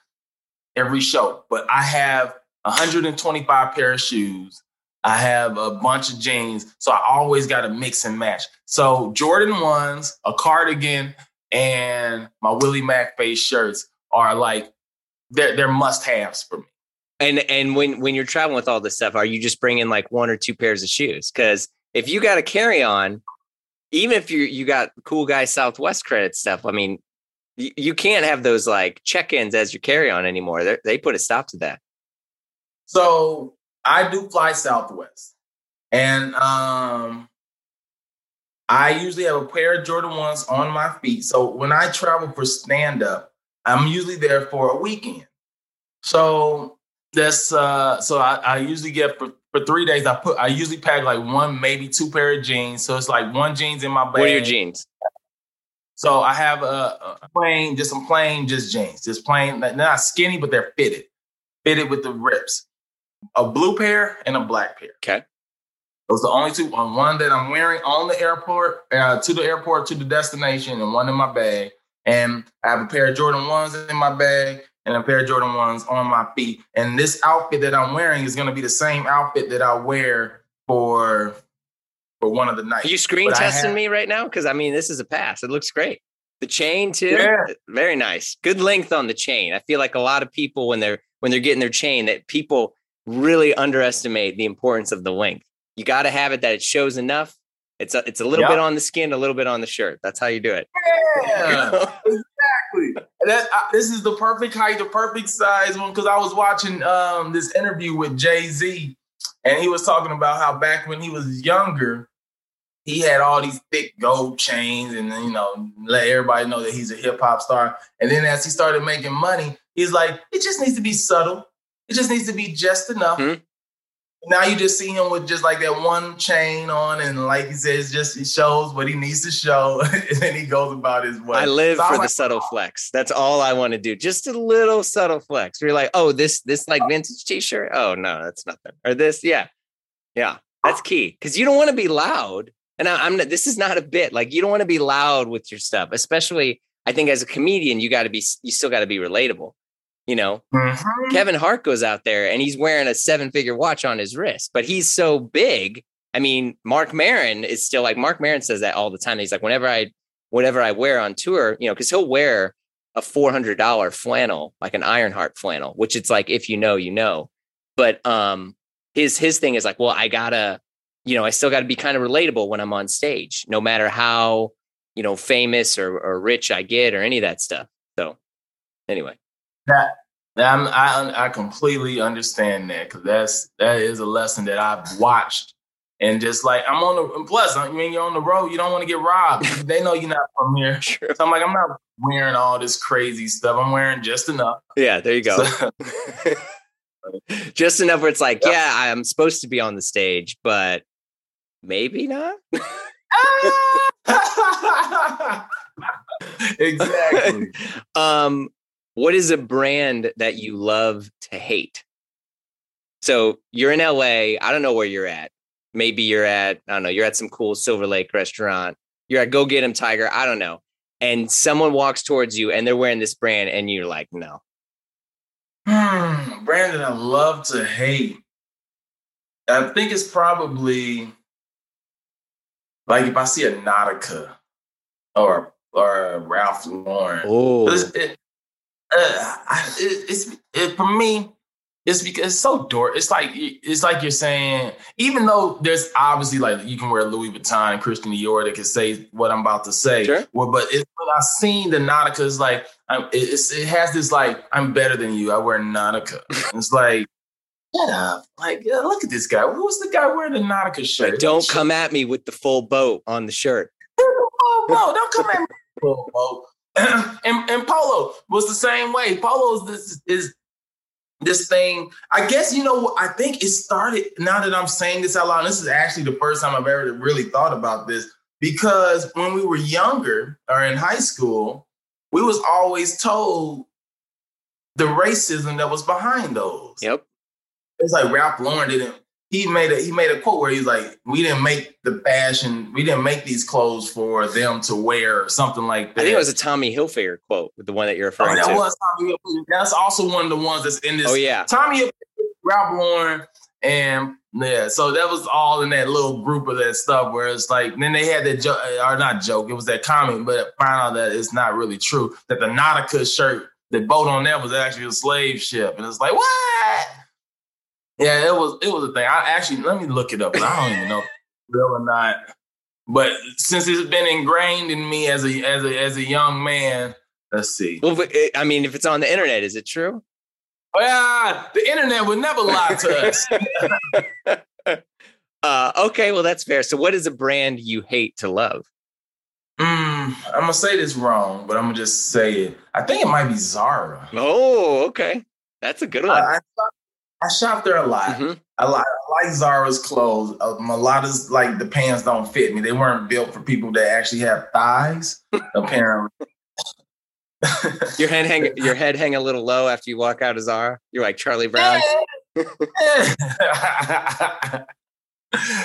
every show. But I have 125 pair of shoes. I have a bunch of jeans. So I always got to mix and match. So Jordan ones, a cardigan, and my Willie Macc face shirts are like they're they're must haves for me. And and when when you're traveling with all this stuff, are you just bringing like one or two pairs of shoes? Because if you got a carry on, even if you you got cool guy Southwest credit stuff, I mean, you, you can't have those like check ins as your carry on anymore. They're, they put a stop to that. So I do fly Southwest, and um, I usually have a pair of Jordan ones on my feet. So when I travel for stand up, I'm usually there for a weekend. So that's uh, so I, I usually get for for three days. I put I usually pack like one, maybe two pair of jeans. So it's like one jeans in my bag. What are your jeans? So I have a, a plain, just some plain, just jeans, just plain. not skinny, but they're fitted, fitted with the rips a blue pair and a black pair. Okay. Those are the only two. On one that I'm wearing on the airport, uh, to the airport, to the destination, and one in my bag. And I have a pair of Jordan ones in my bag and a pair of Jordan ones on my feet. And this outfit that I'm wearing is going to be the same outfit that I wear for for one of the nights. Are you screen but testing have, me right now? Because I mean, this is a pass. It looks great. The chain too, yeah. very nice. Good length on the chain. I feel like a lot of people when they're when they're getting their chain that people really underestimate the importance of the length. You got to have it that it shows enough. It's a, it's a little bit on the skin, a little bit on the shirt. That's how you do it. Yeah, exactly. That uh, this is the perfect height, the perfect size one. Because I was watching um, this interview with Jay Z, and he was talking about how back when he was younger, he had all these thick gold chains, and you know, let everybody know that he's a hip hop star. And then as he started making money, he's like, it just needs to be subtle. It just needs to be just enough. Mm-hmm. Now you just see him with just like that one chain on, and like he says, just he shows what he needs to show, and then he goes about his way. I live so for the subtle oh. flex. That's all I want to do. Just a little subtle flex. You're like, oh, this this like vintage T-shirt. Oh no, that's nothing. Or this, yeah, yeah, that's key because you don't want to be loud. And I, I'm not, this is not a bit. Like you don't want to be loud with your stuff, especially. I think as a comedian, you got to be, you still got to be relatable. You know, mm-hmm. Kevin Hart goes out there and he's wearing a seven figure watch on his wrist, but he's so big. I mean, Mark Maron is still like Mark Maron says that all the time. He's like, whenever I, whatever I wear on tour, you know, because he'll wear a four hundred dollar flannel, like an Iron Heart flannel, which it's like if you know, you know. But um, his his thing is like, well, I gotta, you know, I still got to be kind of relatable when I'm on stage, no matter how you know famous or, or rich I get or any of that stuff. So anyway, that I'm, I I completely understand that because that's that is a lesson that I've watched. And just like I'm on the plus I mean you're on the road you don't want to get robbed they know you're not from here. True. so I'm like I'm not wearing all this crazy stuff I'm wearing just enough. Yeah there you go. So, just enough where it's like yeah. yeah I'm supposed to be on the stage but maybe not? Exactly. Um what is a brand that you love to hate? So you're in LA I don't know where you're at. Maybe you're at I don't know you're at some cool Silver Lake restaurant. You're at Go Get 'Em Tiger I don't know. And someone walks towards you and they're wearing this brand and you're like no. Hmm, brand that I love to hate. I think it's probably like if I see a Nautica or or Ralph Lauren. Oh. it, uh, it, it's it, for me it's because it's so dork. It's like it's like you're saying, even though there's obviously like you can wear Louis Vuitton and Christian Dior that can say what I'm about to say. Sure. Well, but it, when I seen the Nautica, it's like I'm, it's, it has this like I'm better than you. I wear Nautica. it's like shut up. Like yeah, look at this guy. Who's the guy wearing the Nautica shirt? Like, don't come at me with the full boat on the shirt. full boat. Don't come at me. Full boat. and, and Polo was the same way. Polo is this is this thing. I guess you know. I think it started. Now that I'm saying this out loud, this is actually the first time I've ever really thought about this because when we were younger or in high school, we was always told the racism that was behind those. Yep. It's like Ralph Lauren didn't he made a he made a quote where he's like, "We didn't make the fashion, we didn't make these clothes for them to wear," or something like that. I think it was a Tommy Hilfiger quote, with the one that you're oh, referring oh, that to. Was Tommy Hilfiger. That's also one of the ones that's in this. Oh yeah, Tommy Hilfiger, Ralph Lauren, and yeah, so that was all in that little group of that stuff. Where it's like, then they had that joke, uh, or not joke, it was that comment, but found out that it's not really true. That the Nautica shirt, the boat on that was actually a slave ship, and it's like, what? Yeah, it was it was a thing. I actually let me look it up. I don't even know real or not. But since it's been ingrained in me as a as a as a young man, let's see. Well, it, I mean, if it's on the internet, is it true? Yeah, the internet would never lie to us. uh, okay, well that's fair. So, what is a brand you hate to love? Mm, I'm gonna say this wrong, but I'm gonna just say it. I think it might be Zara. Oh, okay, that's a good one. I, I, I shop there a lot. Mm-hmm. I, like, I like Zara's clothes. Um, a lot of like the pants don't fit me. They weren't built for people that actually have thighs. apparently. your head hang your head hang a little low after you walk out of Zara. You're like Charlie Brown.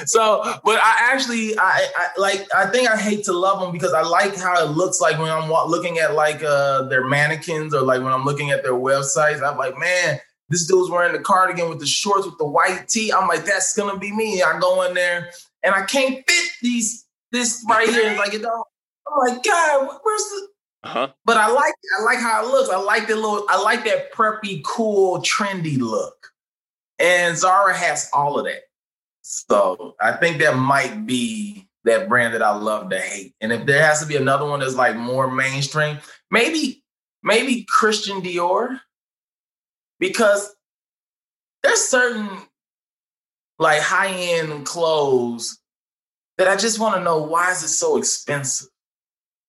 so, but I actually, I, I, like, I think I hate to love them because I like how it looks like when I'm looking at like uh, their mannequins or like when I'm looking at their websites. I'm like, man, this dude's wearing the cardigan with the shorts with the white tee. I'm like, that's gonna be me. I go in there and I can't fit these this right here. Like it don't. I'm like, God, where's the? Uh-huh. But I like I like how it looks. I like the little. I like that preppy, cool, trendy look. And Zara has all of that. So I think that might be that brand that I love to hate. And if there has to be another one that's like more mainstream, maybe maybe Christian Dior because there's certain like high end clothes that I just want to know why is it so expensive?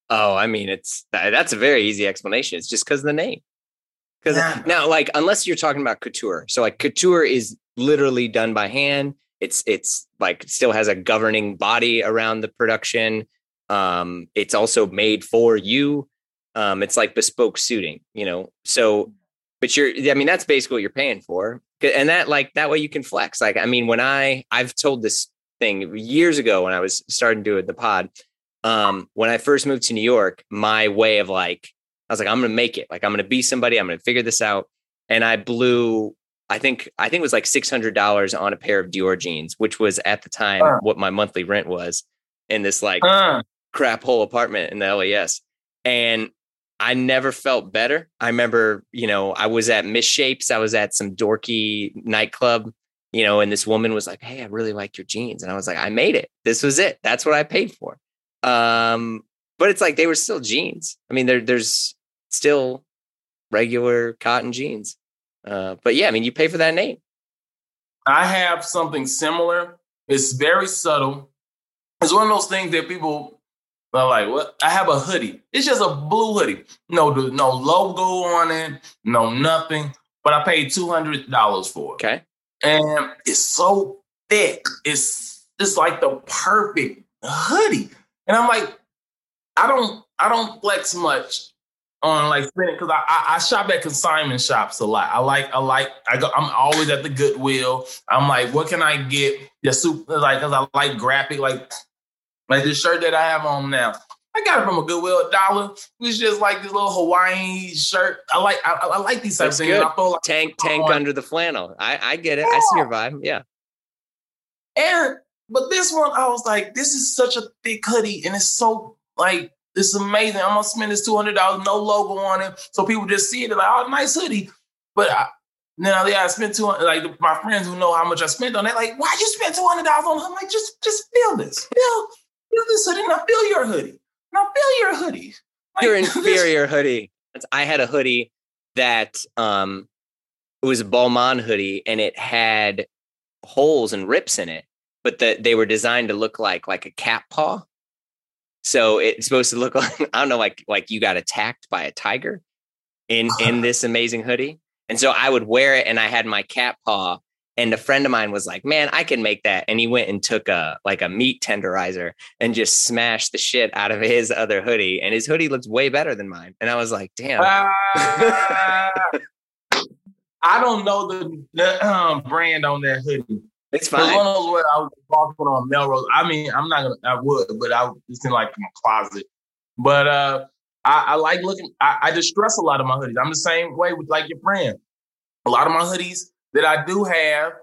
Oh, I mean, it's that's a very easy explanation. It's just because of the name. Because yeah. now, like, unless you're talking about couture, so like couture is literally done by hand. It's it's like still has a governing body around the production. Um, it's also made for you. Um, it's like bespoke suiting, you know. So but you're i mean that's basically what you're paying for. And that like that way you can flex. Like i mean when i i've told this thing years ago when i was starting to do the pod um when i first moved to new york my way of like i was like i'm gonna make it. Like i'm gonna be somebody. I'm gonna figure this out. And i blew i think i think it was like $600 on a pair of dior jeans which was at the time uh. what my monthly rent was in this like uh. crap hole apartment in the las and I never felt better. I remember, you know, I was at Misshapes. I was at some dorky nightclub, you know, and this woman was like, "Hey, I really like your jeans," and I was like, "I made it. This was it. That's what I paid for." Um, but it's like they were still jeans. I mean, there, there's still regular cotton jeans. Uh, but yeah, I mean, you pay for that name. I have something similar. It's very subtle. It's one of those things that people but like, what? I have a hoodie. It's just a blue hoodie. No, no logo on it. No nothing. But I paid two hundred dollars for it. Okay. And it's so thick. It's it's like the perfect hoodie. And I'm like, I don't I don't flex much on like spending because I, I, I shop at consignment shops a lot. I like I like I go I'm always at the Goodwill. I'm like, what can I get? The super like because I like graphic like like this shirt that I have on now. I got it from a Goodwill dollar. It's just like this little Hawaiian shirt. I like I, I like these types of things. I feel like tank tank on. under the flannel. I, I get it. Yeah. I see your vibe. Yeah. And but this one, I was like, this is such a thick hoodie, and it's so like it's amazing. I'm gonna spend this two hundred dollars, no logo on it, so people just see it. They're like, oh, nice hoodie. But I, now, yeah, I spent two hundred. Like my friends who know how much I spent on it, like, why you spend two hundred dollars on? It? I'm like, just just feel this, feel this hoodie. Now feel your hoodie. Now feel your hoodie. Like, your inferior hoodie. I had a hoodie that um it was a Balmain hoodie and it had holes and rips in it, but that they were designed to look like like a cat paw. So it's supposed to look like I don't know, like like you got attacked by a tiger in in this amazing hoodie. And so I would wear it and I had my cat paw and a friend of mine was like, "Man, I can make that." And he went and took a like a meat tenderizer and just smashed the shit out of his other hoodie. And his hoodie looks way better than mine. And I was like, "Damn." Uh, I don't know the, the um, brand on that hoodie. It's fine. One of those where I was walking on Melrose. I mean, I'm not gonna. I would, but I it's in like my closet. But uh, I, I like looking. I, I distress a lot of my hoodies. I'm the same way with like your friend. A lot of my hoodies that I do have,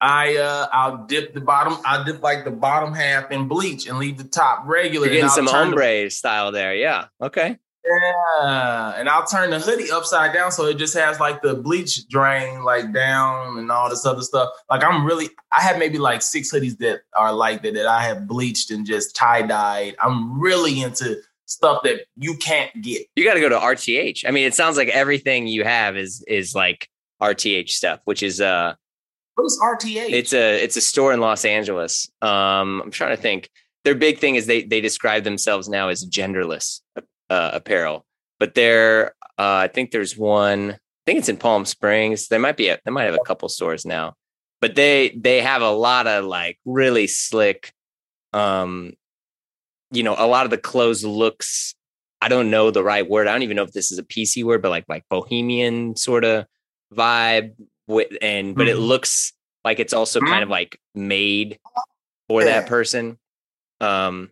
I uh I'll dip the bottom, I dip like the bottom half in bleach and leave the top regular. You're getting some ombre the, style there, yeah. Okay. Yeah, and I'll turn the hoodie upside down so it just has like the bleach drain like down and all this other stuff. Like I'm really, I have maybe like six hoodies that are like that that I have bleached and just tie dyed. I'm really into stuff that you can't get. You got to go to RTH. I mean, it sounds like everything you have is is like RTH stuff, which is uh what's RTH? It's a it's a store in Los Angeles. Um, I'm trying to think. Their big thing is they they describe themselves now as genderless uh, apparel, but they're uh, I think there's one. I think it's in Palm Springs. They might be a, they might have a couple stores now, but they they have a lot of like really slick, um, you know, a lot of the clothes looks. I don't know the right word. I don't even know if this is a PC word, but like like bohemian sort of vibe with and but mm-hmm. it looks like it's also kind of mm-hmm. like made for that person. Um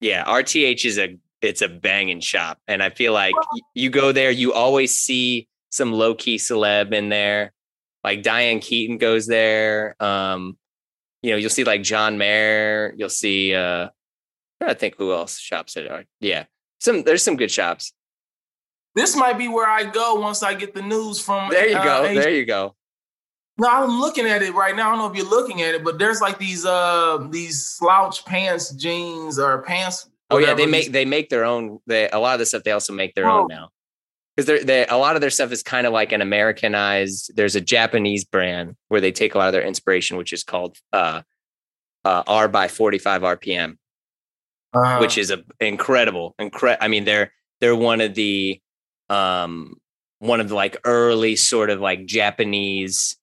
yeah, RTH is a it's a banging shop and I feel like you go there you always see some low key celeb in there. Like Diane Keaton goes there. Um you know, you'll see like John Mayer, you'll see uh I think who else shops at art. Yeah. Some there's some good shops. This might be where I go once I get the news from. There you uh, go. There you go. No, I'm looking at it right now. I don't know if you're looking at it, but there's like these uh these slouch pants jeans or pants. Oh yeah, they make they make their own. They a lot of the stuff they also make their oh. own now because they're they a lot of their stuff is kind of like an Americanized. There's a Japanese brand where they take a lot of their inspiration, which is called uh, uh R by 45 RPM, uh-huh. which is a incredible, incredible. I mean, they're they're one of the um, one of the like early sort of like Japanese,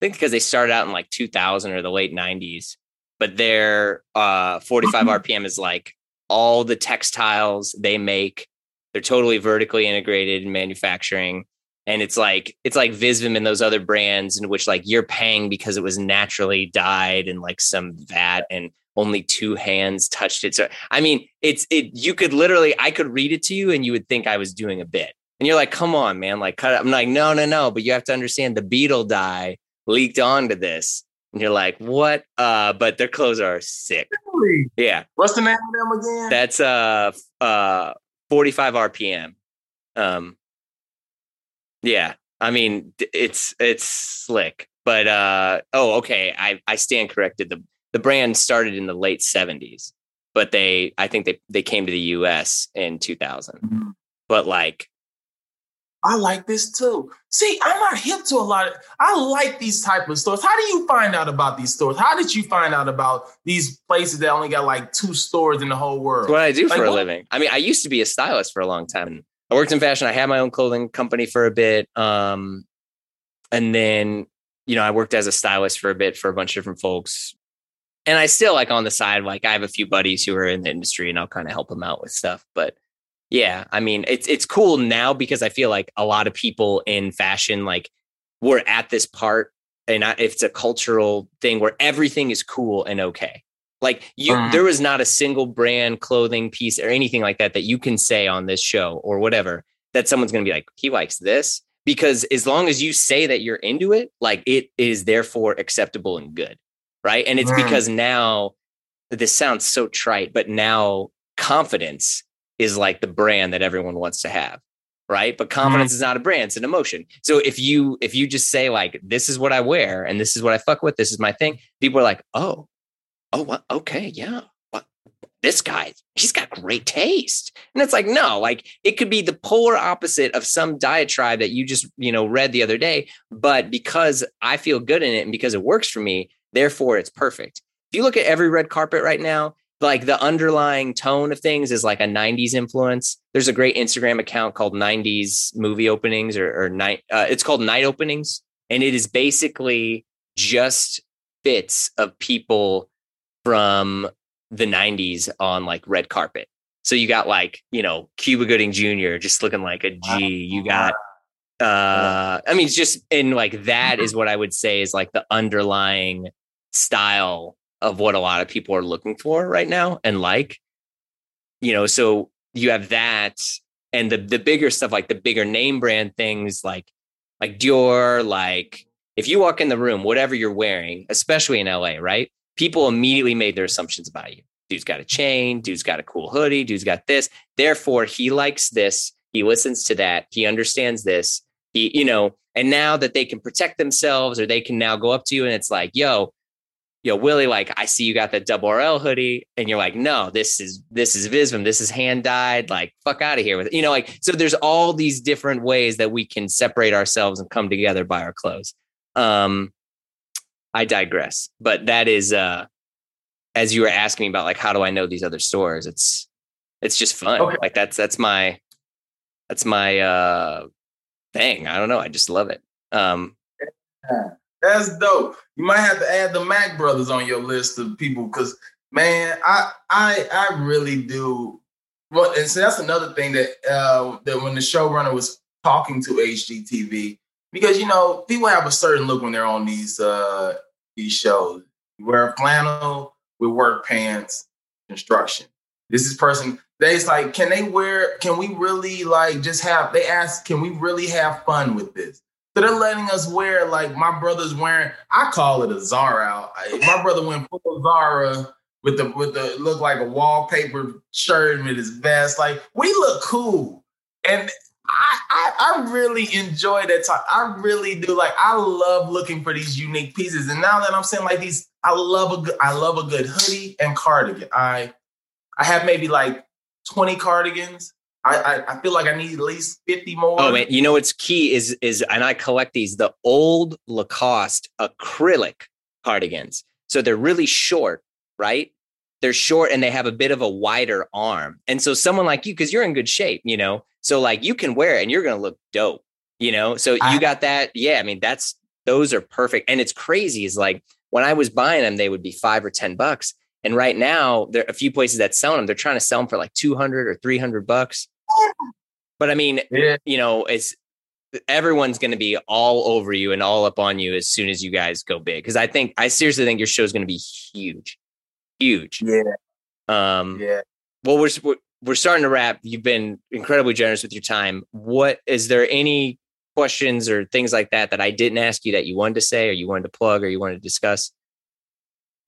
I think because they started out in like 2000 or the late 90s, but their uh, 45 RPM mm-hmm. is like all the textiles they make. They're totally vertically integrated in manufacturing. And it's like it's like Visvim and those other brands in which like you're paying because it was naturally dyed in like some vat and only two hands touched it. So I mean, it's it you could literally I could read it to you and you would think I was doing a bit. And you're like, come on, man, like cut it. I'm like, no, no, no. But you have to understand the beetle dye leaked onto this. And you're like, what? Uh, but their clothes are sick. Really? Yeah. What's the name of them again? That's uh uh 45 RPM. Um, yeah, I mean it's it's slick, but uh, oh, okay, I I stand corrected. The the brand started in the late 70s, but they I think they they came to the U.S. in 2000. Mm-hmm. But like I like this too. See, I'm not hip to a lot of. I like these type of stores. How do you find out about these stores? How did you find out about these places that only got like two stores in the whole world? what I do like, for a living. I mean, I used to be a stylist for a long time. I worked in fashion. I had my own clothing company for a bit, um, and then you know I worked as a stylist for a bit for a bunch of different folks. And I still like on the side, like I have a few buddies who are in the industry, and I'll kind of help them out with stuff. But yeah, I mean, it's it's cool now because I feel like a lot of people in fashion like we're at this part and I, it's a cultural thing where everything is cool and okay. Like you uh-huh. there was not a single brand clothing piece or anything like that that you can say on this show or whatever that someone's going to be like he likes this because as long as you say that you're into it, like it is therefore acceptable and good. Right? And it's uh-huh. because now this sounds so trite, but now confidence is like the brand that everyone wants to have right? But confidence mm-hmm. is not a brand it's an emotion. So if you if you just say like this is what i wear and this is what i fuck with this is my thing people are like oh oh what? Okay yeah what? This guy he's got great taste. And it's like no like it could be the polar opposite of some diatribe that you just you know read the other day but because i feel good in it and because it works for me therefore it's perfect. If you look at every red carpet right now like the underlying tone of things is like a 90s influence. There's a great Instagram account called 90s movie openings or, or night. Uh, it's called night openings. And it is basically just bits of people from the 90s on like red carpet. So you got like, you know, Cuba Gooding Jr. just looking like a G. You got, uh, I mean, it's just, in like that is what I would say is like the underlying style of what a lot of people are looking for right now and like you know so you have that and the the bigger stuff like the bigger name brand things like like Dior like if you walk in the room whatever you're wearing especially in LA right people immediately made their assumptions about you. Dude's got a chain dude's got a cool hoodie dude's got this therefore he likes this he listens to that he understands this he you know and now that they can protect themselves or they can now go up to you and it's like yo you know, Willie, like, I see you got that double RL hoodie, and you're like, no, this is this is Visvim, this is hand dyed, like, fuck out of here with it. You know, like, so there's all these different ways that we can separate ourselves and come together by our clothes. Um, I digress, but that is uh as you were asking me about like how do I know these other stores, it's it's just fun. Okay. Like that's that's my that's my uh thing. I don't know. I just love it. Um yeah. That's dope. You might have to add the Macc brothers on your list of people because man, I I I really do. Well, and so that's another thing that uh, that when the showrunner was talking to HGTV, because you know people have a certain look when they're on these uh, these shows. You wear flannel with work pants, construction. This is person. They's like, can they wear? Can we really like just have? They ask, can we really have fun with this? They're letting us wear like my brother's wearing. I call it a Zara. Out. My brother went full Zara with the with the look like a wallpaper shirt with his vest. Like we look cool, and I, I, I really enjoy that time. I really do. Like I love looking for these unique pieces. And now that I'm saying like these, I love a good I love a good hoodie and cardigan. I I have maybe like 20 cardigans I, I, feel like I need at least 50 more. Oh man, you know what's key is is and I collect these the old Lacoste acrylic cardigans. So they're really short, right? They're short and they have a bit of a wider arm. And so someone like you, because you're in good shape, you know, so like you can wear it and you're gonna look dope, you know. So I, you got that. Yeah, I mean, that's those are perfect. And it's crazy, is like when I was buying them, they would be five or 10 bucks. And right now, there are a few places that sell them. They're trying to sell them for like 200 or 300 bucks. But I mean, yeah. you know, it's everyone's going to be all over you and all up on you as soon as you guys go big. Because I think I seriously think your show is going to be huge, huge. Yeah. Um. Yeah. Well, we're we're starting to wrap. You've been incredibly generous with your time. What is there any questions or things like that that I didn't ask you that you wanted to say or you wanted to plug or you wanted to discuss?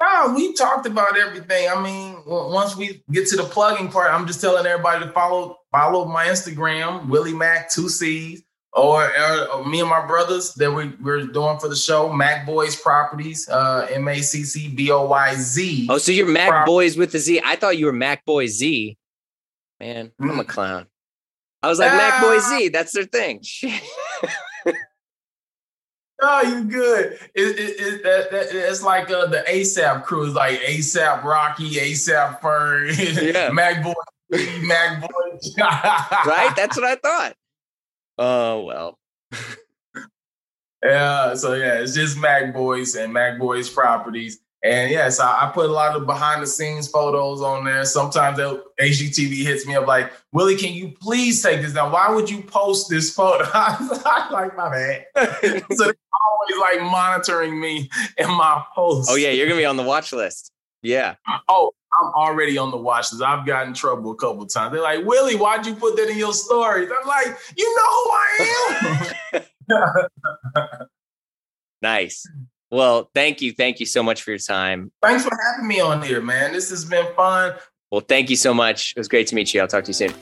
No, we talked about everything. I mean, once we get to the plugging part, I'm just telling everybody to follow follow my Instagram, Willie Macc two C's, or, or, me and my brothers that we, we're doing for the show, Macc Boyz Properties, uh, M A C C B O Y Z. Oh, so you're Mac Prop- Boys with the Z? I thought you were Mac Boy Z. Man, I'm a clown. I was like, Mac Boy Z, ah. that's their thing. Oh, you good. It, it, it, that, that, it's like uh, the ASAP crew is like ASAP Rocky, ASAP Ferg, yeah. Mac Boy, Mac Boy. right? That's what I thought. Oh, well. yeah. So, yeah, it's just Mac Boys and Mac Boys properties. And yes, I, I, put a lot of behind the scenes photos on there. Sometimes HGTV hits me up like, Willie, can you please take this down? Why would you post this photo? I like, my man. so always like monitoring me and my posts. Oh, yeah, you're going to be on the watch list. Yeah. Oh, I'm already on the watch list. I've gotten in trouble a couple times. They're like, Willie, why'd you put that in your stories? I'm like, you know who I am. nice. Well, thank you. Thank you so much for your time. Thanks for having me on here, man. This has been fun. Well, thank you so much. It was great to meet you. I'll talk to you soon.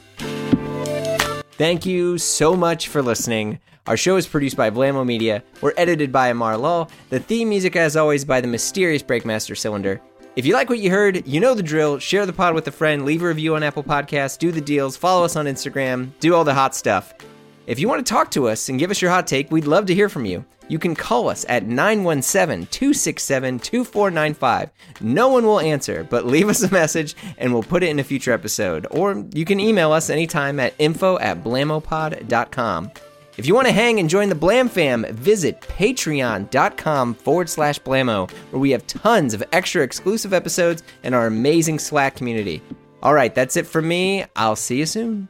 Thank you so much for listening. Our show is produced by Blamo Media. We're edited by Amar Law. The theme music, as always, by the mysterious Breakmaster Cylinder. If you like what you heard, you know the drill. Share the pod with a friend, leave a review on Apple Podcasts, do the deals, follow us on Instagram, do all the hot stuff. If you want to talk to us and give us your hot take, we'd love to hear from you. You can call us at 917 267 2495. No one will answer, but leave us a message and we'll put it in a future episode. Or you can email us anytime at info at blamopod.com. If you want to hang and join the Blam fam, visit patreon.com forward slash blamo, where we have tons of extra exclusive episodes and our amazing Slack community. All right, that's it from me. I'll see you soon.